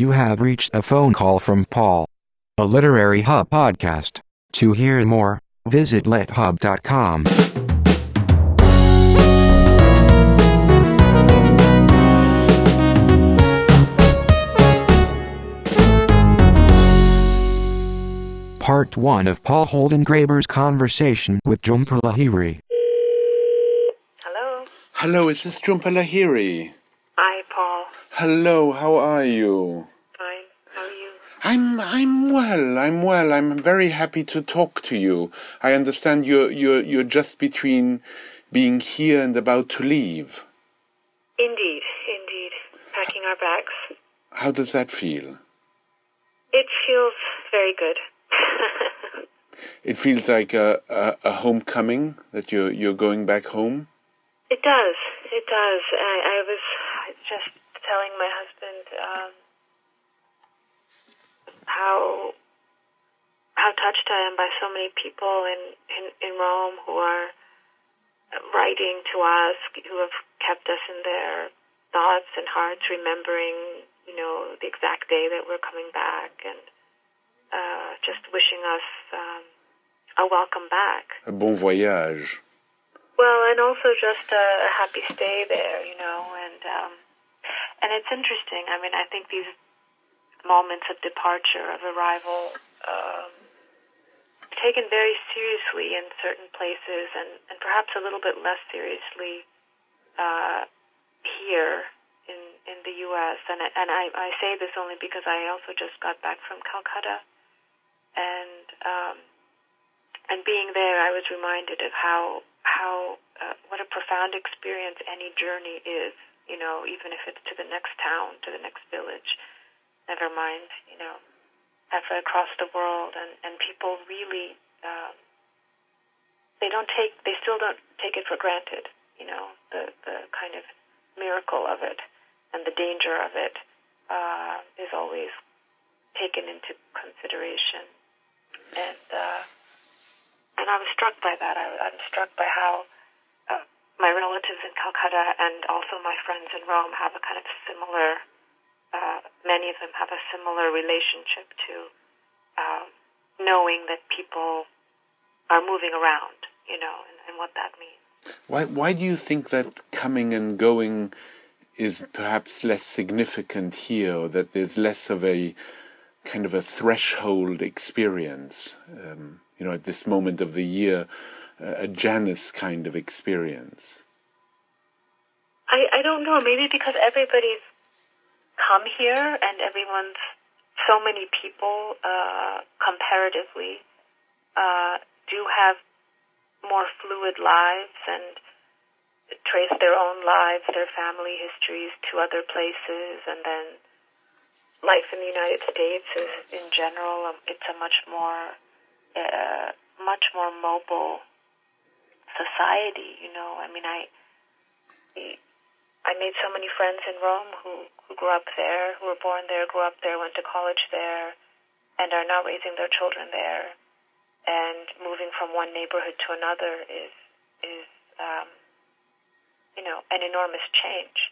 You have reached a phone call from Paul, a Literary Hub podcast. To hear more, visit lithub.com. Part 1 of Paul Holdengraber's conversation with Jhumpa Lahiri. Hello. Hello, is this Jhumpa Lahiri? Hi, Paul. Hello, how are you? Fine. How are you? I'm I'm well. I'm well. I'm very happy to talk to you. I understand you're you're you're just between being here and about to leave. Indeed, indeed. Packing our bags. How does that feel? It feels very good. It feels like a, a, a homecoming that you're you're going back home. it does. It does. I, I was just telling my husband um, how how touched I am by so many people in, in, in Rome who are writing to us, who have kept us in their thoughts and hearts, remembering, you know, the exact day that we're coming back and uh, just wishing us um, a welcome back. A bon voyage. Well, and also just a, a happy stay there, you know, and um, and it's interesting. I mean, I think these moments of departure, of arrival, um, taken very seriously in certain places, and, and perhaps a little bit less seriously uh, here in in the U.S. And I- and I, I say this only because I also just got back from Calcutta, and um, and being there, I was reminded of how how uh, what a profound experience any journey is. You know, even if it's to the next town, to the next village. Never mind, you know, halfway across the world, and and people really um, they don't take they still don't take it for granted. You know, the the kind of miracle of it and the danger of it uh, is always taken into consideration, and. Uh, and I was struck by that. I, I'm struck by how uh, my relatives in Calcutta and also my friends in Rome have a kind of similar. Uh, many of them have a similar relationship to um, knowing that people are moving around, you know, and, and what that means. Why why do you think that coming and going is perhaps less significant here, or that there's less of a kind of a threshold experience? Um, you know, at this moment of the year, a Janus kind of experience. I, I don't know. Maybe because everybody's come here and everyone's so many people uh, comparatively uh, do have more fluid lives and trace their own lives, their family histories to other places, and then life in the United States is, in general, um, it's a much more, uh, much more mobile society. You know, I mean, I, I made so many friends in Rome who who grew up there, who were born there, grew up there, went to college there, and are now raising their children there. And moving from one neighborhood to another is is um, you know an enormous change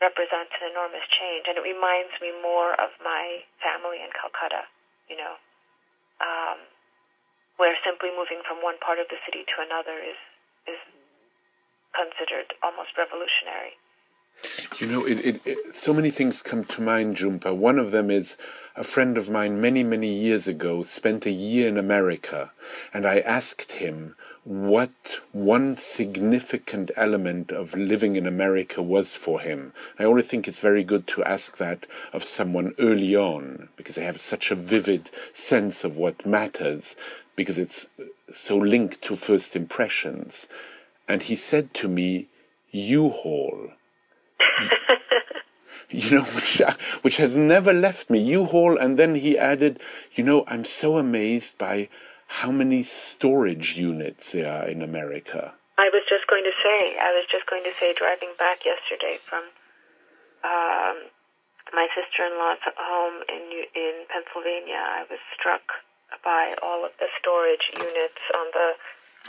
represents an enormous change, and it reminds me more of my family in Calcutta, you know, um, where simply moving from one part of the city to another is is considered almost revolutionary. You know, it, it, it, so many things come to mind, Jhumpa. One of them is a friend of mine many, many years ago spent a year in America, and I asked him what one significant element of living in America was for him. I only think it's very good to ask that of someone early on, because they have such a vivid sense of what matters, because it's so linked to first impressions. And he said to me, U-Haul you know, which, which has never left me. U-Haul, and then he added, you know, I'm so amazed by how many storage units there are in America. I was just going to say, I was just going to say, driving back yesterday from um, my sister-in-law's home in in Pennsylvania, I was struck by all of the storage units on the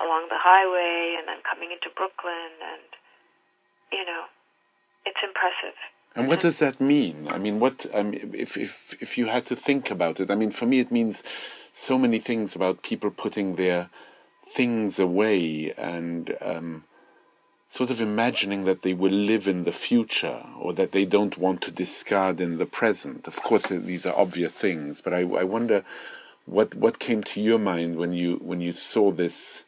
along the highway, and then coming into Brooklyn, and you know, it's impressive. And what does that mean? I mean, what I mean, if if if you had to think about it? I mean, for me, it means so many things about people putting their things away and um, sort of imagining that they will live in the future or that they don't want to discard in the present. Of course, these are obvious things, but I, I wonder what what came to your mind when you when you saw this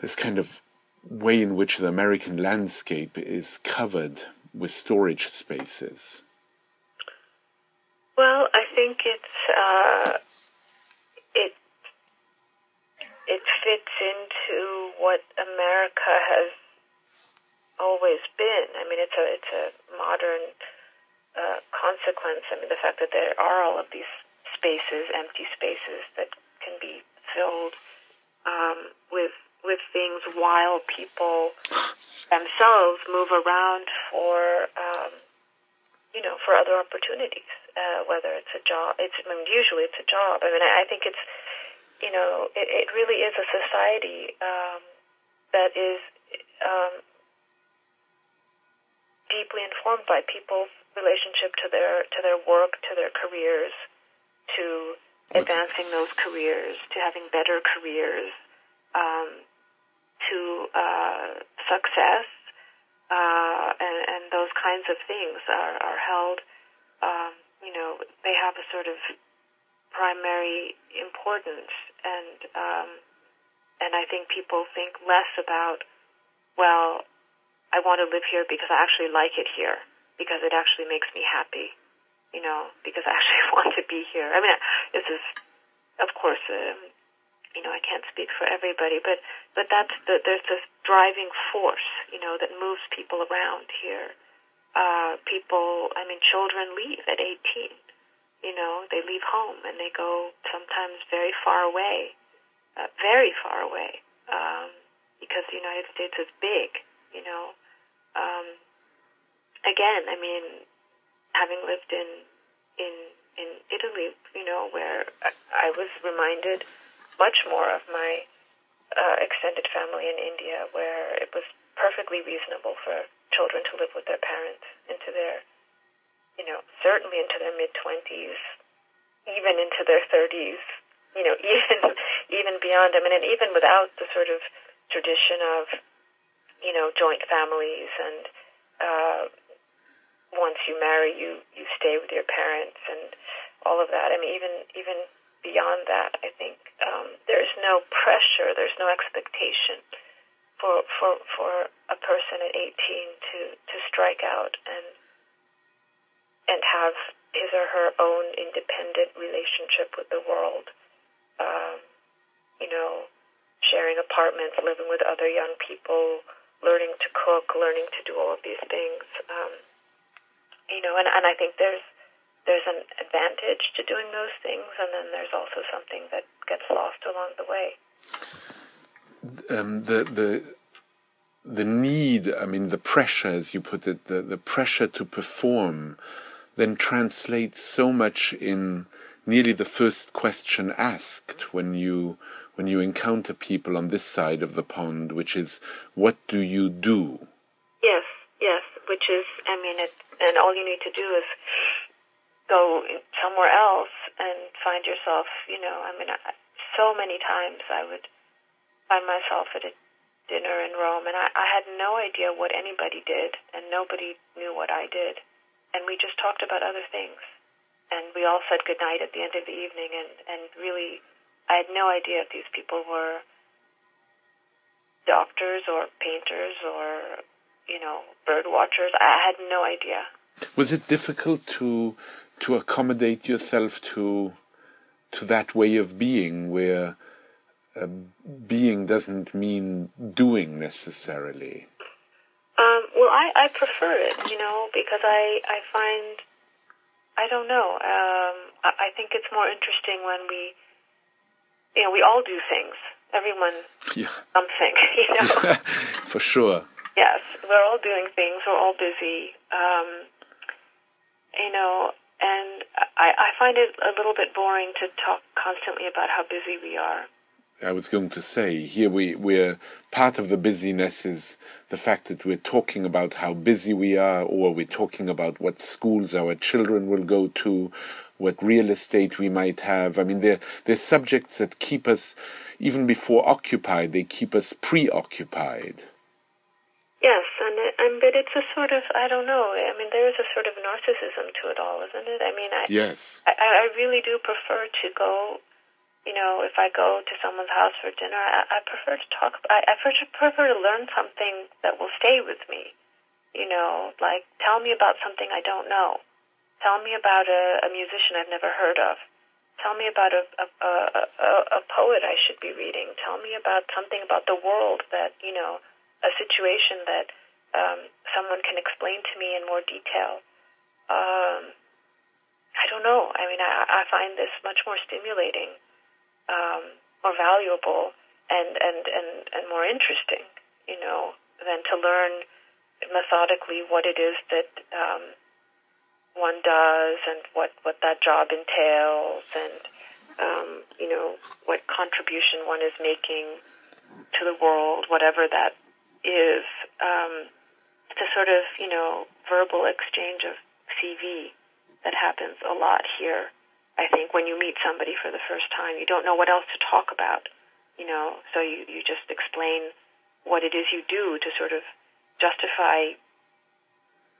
this kind of way in which the American landscape is covered with storage spaces? Well, I think it's uh, it it fits into what America has always been. I mean, it's a it's a modern uh, consequence. I mean, the fact that there are all of these spaces, empty spaces that can be filled um, with with things while people themselves move around for, um, you know, for other opportunities. Uh, whether it's a job, it's I mean, usually it's a job. I mean, I, I think it's, you know, it, it really is a society um, that is um, deeply informed by people's relationship to their to their work, to their careers, to advancing those careers, to having better careers, um, to uh, success, uh, and, and those kinds of things are, are held. Um, you know, they have a sort of primary importance, and um, and I think people think less about, well, I want to live here because I actually like it here, because it actually makes me happy, you know, because I actually want to be here. I mean, this is, of course, um, you know, I can't speak for everybody, but but that's the, there's this driving force, you know, that moves people around here. Uh, people, I mean, children leave at 18. You know, they leave home and they go sometimes very far away, uh, very far away, um, because the United States is big. You know, um, again, I mean, having lived in in in Italy, you know, where I, I was reminded much more of my uh, extended family in India, where it was perfectly reasonable for children to live with their parents into their, you know, certainly into their mid twenties, even into their thirties, you know, even even beyond. I mean, and even without the sort of tradition of, you know, joint families and uh, once you marry, you you stay with your parents and all of that. I mean, even even beyond that, I think um, there's no pressure, there's no expectation for for for a person at 18 to to strike out and and have his or her own independent relationship with the world. Um, you know, sharing apartments, living with other young people, learning to cook, learning to do all of these things. Um, you know, and, and I think there's there's an advantage to doing those things, and then there's also something that gets lost along the way. Um, the the the need, I mean, the pressure, as you put it, the, the pressure to perform, then translates so much in nearly the first question asked when you when you encounter people on this side of the pond, which is, "What do you do?" Yes, yes, which is, I mean, it, and all you need to do is go somewhere else and find yourself, you know, I mean, so many times I would find myself at a dinner in Rome and I, I had no idea what anybody did and nobody knew what I did. And we just talked about other things. And we all said goodnight at the end of the evening and, and really I had no idea if these people were doctors or painters or, you know, bird watchers. I had no idea. Was it difficult to to accommodate yourself to to that way of being where uh, being doesn't mean doing necessarily. Um, well I, I prefer it you know because I, I find I don't know um, I, I think it's more interesting when we you know we all do things. Everyone yeah. something you know? For sure. Yes we're all doing things we're all busy um, you know and I, I find it a little bit boring to talk constantly about how busy we are. I was going to say here we we're part of the busyness is the fact that we're talking about how busy we are, or we're talking about what schools our children will go to, what real estate we might have. I mean, they're they're subjects that keep us even before occupied. They keep us preoccupied. Yes, and it, and but it's a sort of I don't know. I mean, there is a sort of narcissism to it all, isn't it? I mean, I yes, I, I really do prefer to go. You know, if I go to someone's house for dinner, I, I prefer to talk. I, I prefer, prefer to learn something that will stay with me. You know, like tell me about something I don't know. Tell me about a, a musician I've never heard of. Tell me about a, a, a, a, a poet I should be reading. Tell me about something about the world that you know a situation that um, someone can explain to me in more detail. Um, I don't know. I mean, I, I find this much more stimulating, um, more valuable, and, and, and, and more interesting, you know, than to learn methodically what it is that um, one does and what, what that job entails and, um, you know, what contribution one is making to the world, whatever that is um, the sort of you know verbal exchange of CV that happens a lot here. I think when you meet somebody for the first time, you don't know what else to talk about, you know, so you, you just explain what it is you do to sort of justify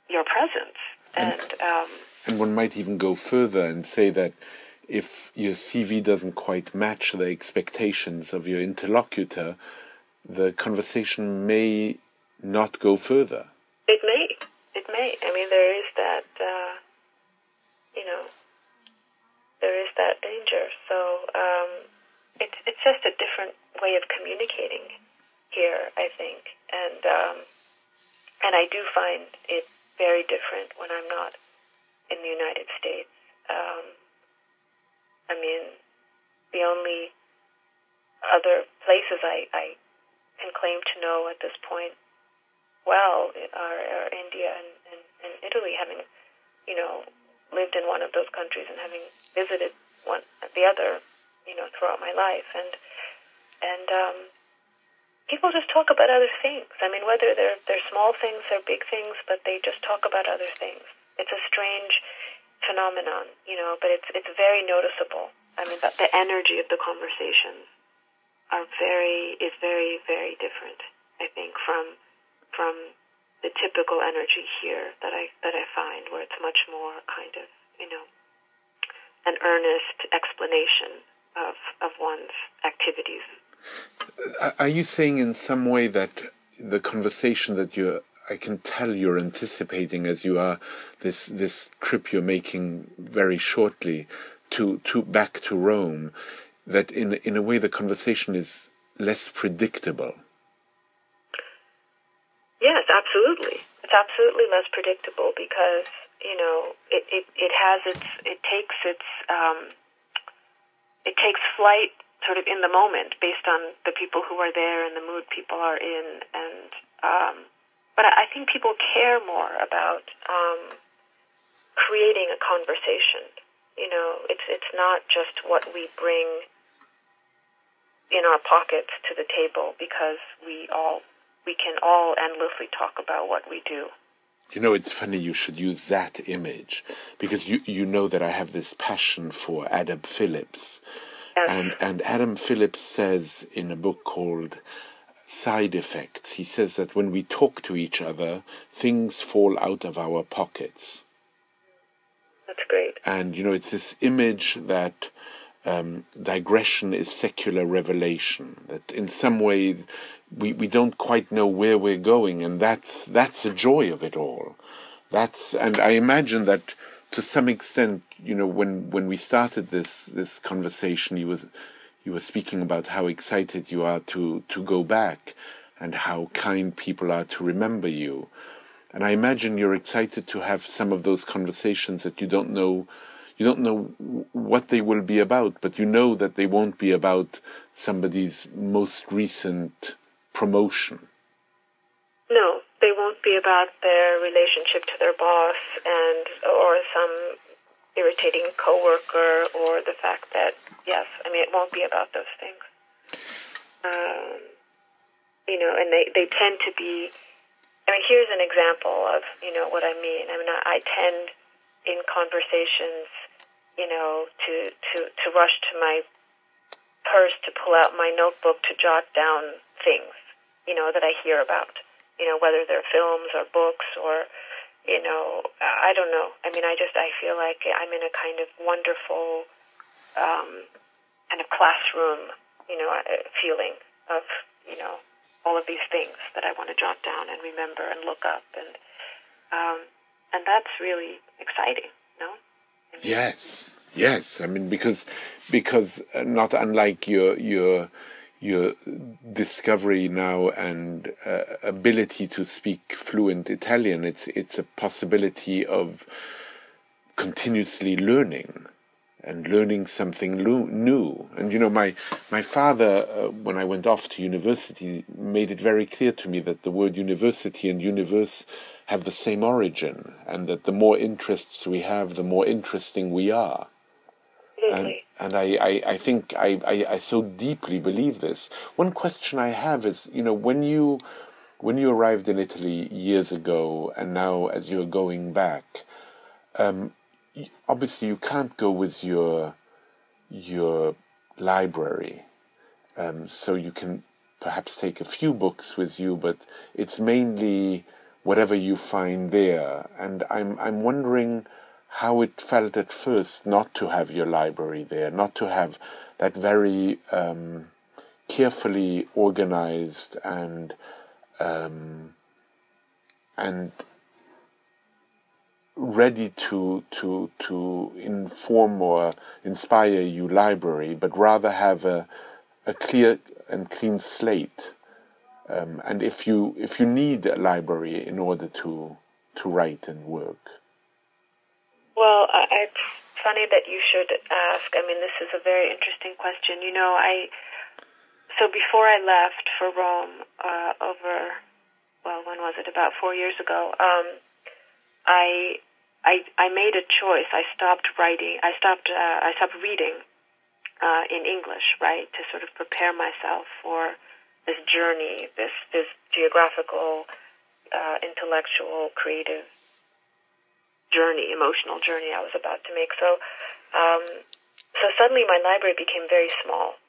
your presence. And, and, um, and one might even go further and say that if your CV doesn't quite match the expectations of your interlocutor, the conversation may not go further. It may. It may. I mean, there is that, uh, you know, there is that danger. So um, it's it's just a different way of communicating here, I think, and um, and I do find it very different when I'm not in the United States. Um, I mean, the only other places I, I can claim to know at this point well are, are India and, and, and Italy, having you know lived in one of those countries and having visited one the other, you know, throughout my life, and and um, people just talk about other things. I mean, whether they're they're small things or big things, but they just talk about other things. It's a strange phenomenon, you know, but it's it's very noticeable. I mean, the energy of the conversations are very is very very different. I think from from the typical energy here that I that I find, where it's much more kind of you know an earnest explanation of of one's activities. Are you saying in some way that the conversation that you I can tell you're anticipating as you are this this trip you're making very shortly to to back to Rome that in in a way the conversation is less predictable. Yes, absolutely. It's absolutely less predictable because you know it, it, it has its it takes its um, it takes flight sort of in the moment based on the people who are there and the mood people are in and um, but I think people care more about um, creating a conversation. You know, it's it's not just what we bring in our pockets to the table because we all we can all endlessly talk about what we do. You know, it's funny you should use that image because you you know that I have this passion for Adam Phillips. Yes. And and Adam Phillips says in a book called Side Effects, he says that when we talk to each other, things fall out of our pockets. That's great. And you know, it's this image that um, digression is secular revelation. That in some way we, we don't quite know where we're going, and that's that's the joy of it all. That's and I imagine that to some extent, you know, when when we started this this conversation, you were you were speaking about how excited you are to to go back, and how kind people are to remember you. And I imagine you're excited to have some of those conversations that you don't know you don't know what they will be about, but you know that they won't be about somebody's most recent promotion. No, they won't be about their relationship to their boss and or some irritating coworker or the fact that yes, I mean it won't be about those things. Um, you know, and they, they tend to be. I mean, here's an example of you know what I mean. I mean, I, I tend in conversations, you know, to to to rush to my purse to pull out my notebook to jot down things, you know, that I hear about. You know, whether they're films or books or, you know, I don't know. I mean, I just I feel like I'm in a kind of wonderful, um, kind of classroom, you know, uh, feeling of you know all of these things that I want to jot down and remember and look up and um, and that's really exciting, no? Yes, yes. I mean, because because uh, not unlike your your your discovery now and uh, ability to speak fluent Italian, it's it's a possibility of continuously learning and learning something new. And you know, my my father, uh, when I went off to university, made it very clear to me that the word university and universe have the same origin, and that the more interests we have, the more interesting we are. And, and I, I, I think I, I, I so deeply believe this. One question I have is, you know, when you when you arrived in Italy years ago, and now as you're going back, um, obviously you can't go with your your library, um, so you can perhaps take a few books with you, but it's mainly whatever you find there. And I'm I'm wondering how it felt at first not to have your library there, not to have that very um, carefully organized and um, and ready to to to inform or inspire you library, but rather have a a clear and clean slate um, and if you if you need a library in order to to write and work. Well, it's funny that you should ask. I mean, this is a very interesting question. You know, I so before I left for Rome uh, over well, when was it? About four years ago. Um, I I I made a choice. I stopped writing. I stopped. Uh, I stopped reading uh, in English, right, to sort of prepare myself for this journey, this this geographical, uh, intellectual, creative journey, emotional journey I was about to make. So, um, so suddenly my library became very small.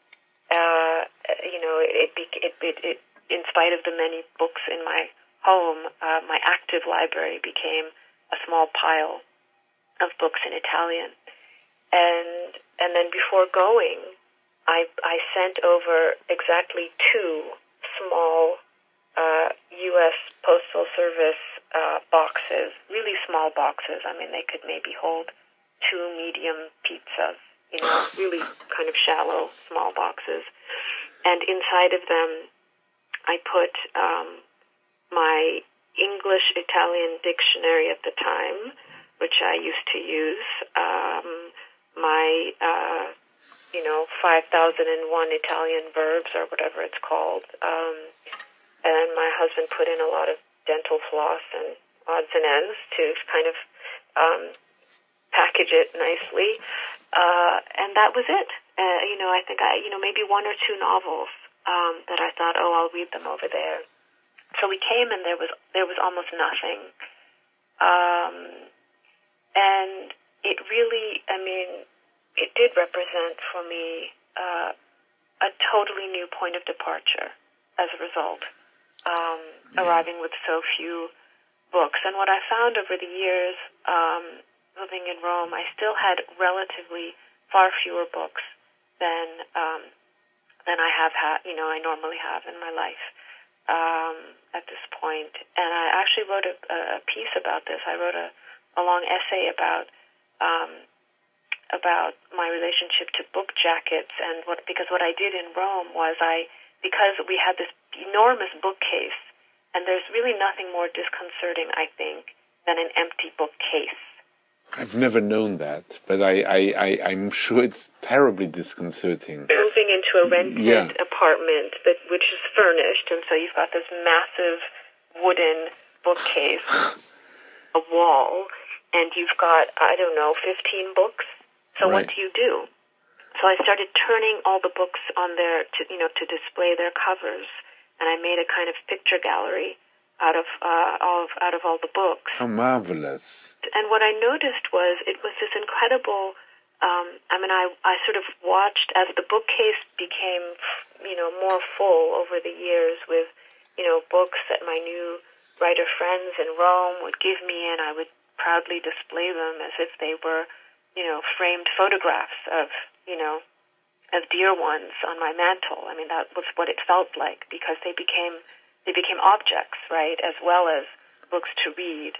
Uh, you know, it, it, it, it, in spite of the many books in my home, uh, my active library became a small pile of books in Italian. And and then before going, I, I sent over exactly two small uh, U.S. Postal Service uh, boxes, really small boxes. I mean, they could maybe hold two medium pizzas, you know, really kind of shallow, small boxes. And inside of them, I put um, my English Italian dictionary at the time, which I used to use, um, my uh, you know, 5001 Italian verbs or whatever it's called. Um, and my husband put in a lot of dental floss and odds and ends to kind of um, package it nicely. Uh, and that was it. Uh, you know, I think I, you know, maybe one or two novels um, that I thought, oh, I'll read them over there. So we came and there was there was almost nothing. Um, and it really, I mean, it did represent for me uh, a totally new point of departure as a result, um, yeah. arriving with so few books. And what I found over the years um, living in Rome, I still had relatively far fewer books than um, than I have had, you know, I normally have in my life um, at this point. And I actually wrote a, a piece about this. I wrote a, a long essay about um, about my relationship to book jackets and what because what I did in Rome was I because we had this enormous bookcase and there's really nothing more disconcerting I think than an empty bookcase. I've never known that, but I, I, I, am sure it's terribly disconcerting. Moving into a rented yeah. apartment that which is furnished, and so you've got this massive wooden bookcase, a wall, and you've got I don't know, fifteen books so right. what do you do? so I started turning all the books on their, to, you know, to display their covers, and I made a kind of picture gallery out of uh, all of, out of all the books. How marvelous! And what I noticed was it was this incredible. Um, I mean, I I sort of watched as the bookcase became, you know, more full over the years with, you know, books that my new writer friends in Rome would give me, and I would proudly display them as if they were, you know, framed photographs of you know, of dear ones on my mantle. I mean, that was what it felt like because they became they became objects, right, as well as books to read.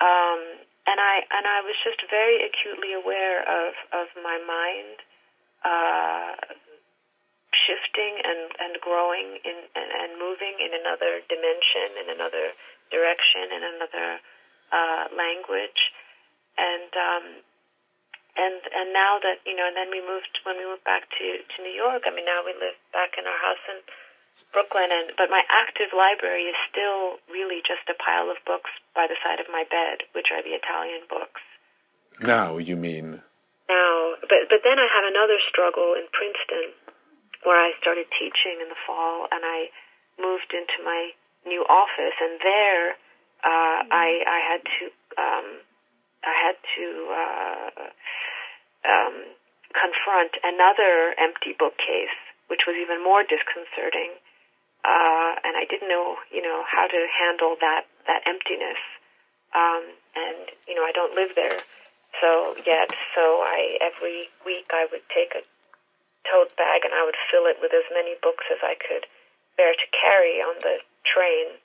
Um, and I and I was just very acutely aware of of my mind uh, shifting and and growing in and, and moving in another dimension, in another direction, in another uh, language, and um, and and now that you know, and then we moved when we moved back to to New York. I mean, now we live back in our house in Brooklyn, and but my active library is still really just a pile of books by the side of my bed, which are the Italian books. Now you mean? Now, but but then I had another struggle in Princeton, where I started teaching in the fall, and I moved into my new office, and there uh, I I had to um, I had to uh, um, confront another empty bookcase, which was even more disconcerting. Uh, and I didn't know, you know, how to handle that that emptiness. Um, and you know, I don't live there, so yet. So I every week I would take a tote bag and I would fill it with as many books as I could bear to carry on the train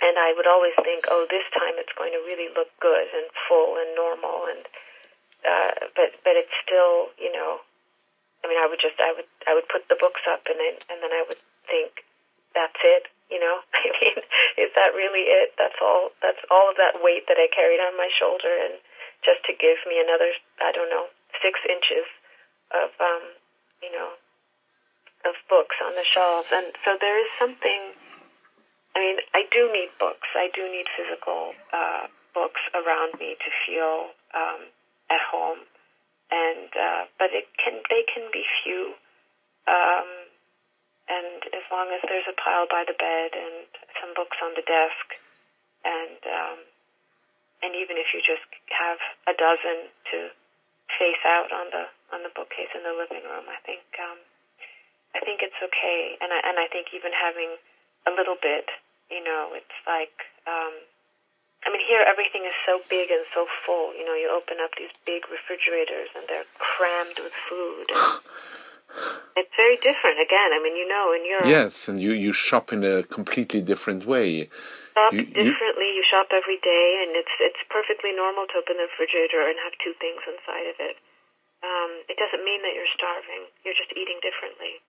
and I would always think, oh, this time it's going to really look good and full and normal, and uh, but but it's still, you know, I mean, I would just I would I would put the books up, and then and then I would think, that's it, you know. I mean, is that really it? That's all. That's all of that weight that I carried on my shoulder, and just to give me another, I don't know, six inches of, um, you know, of books on the shelves, and so there is something I mean, I do need books. I do need physical uh, books around me to feel um, at home, and uh, but it can they can be few, um, and as long as there's a pile by the bed and some books on the desk, and um, and even if you just have a dozen to face out on the on the bookcase in the living room, I think um, I think it's okay, and I and I think even having a little bit you know, it's like, um, I mean, here everything is so big and so full. You know, you open up these big refrigerators and they're crammed with food. it's very different. Again, I mean, you know, in Europe. Yes, and you you shop in a completely different way. Shop you, differently. You, you shop every day, and it's it's perfectly normal to open the refrigerator and have two things inside of it. Um, it doesn't mean that you're starving. You're just eating differently.